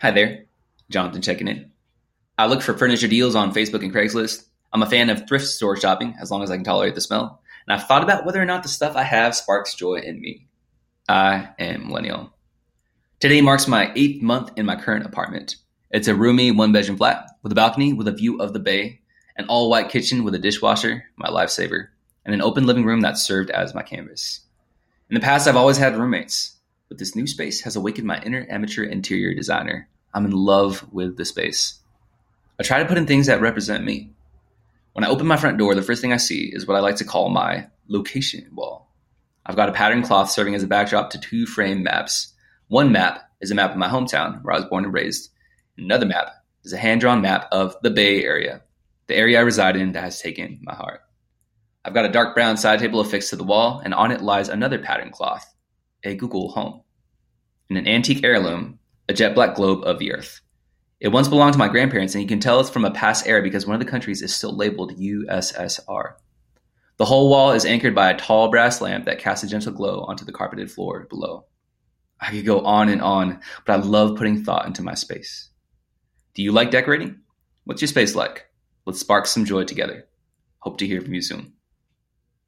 Hi there, Jonathan checking in. I look for furniture deals on Facebook and Craigslist. I'm a fan of thrift store shopping as long as I can tolerate the smell. And I've thought about whether or not the stuff I have sparks joy in me. I am millennial. Today marks my eighth month in my current apartment. It's a roomy one bedroom flat with a balcony with a view of the bay, an all white kitchen with a dishwasher, my lifesaver, and an open living room that served as my canvas. In the past, I've always had roommates, but this new space has awakened my inner amateur interior designer. I'm in love with the space. I try to put in things that represent me. When I open my front door, the first thing I see is what I like to call my location wall. I've got a pattern cloth serving as a backdrop to two frame maps. One map is a map of my hometown, where I was born and raised. Another map is a hand drawn map of the Bay Area, the area I reside in that has taken my heart. I've got a dark brown side table affixed to the wall, and on it lies another pattern cloth, a Google Home. In an antique heirloom, a jet black globe of the Earth. It once belonged to my grandparents, and you can tell it's from a past era because one of the countries is still labeled USSR. The whole wall is anchored by a tall brass lamp that casts a gentle glow onto the carpeted floor below. I could go on and on, but I love putting thought into my space. Do you like decorating? What's your space like? Let's spark some joy together. Hope to hear from you soon.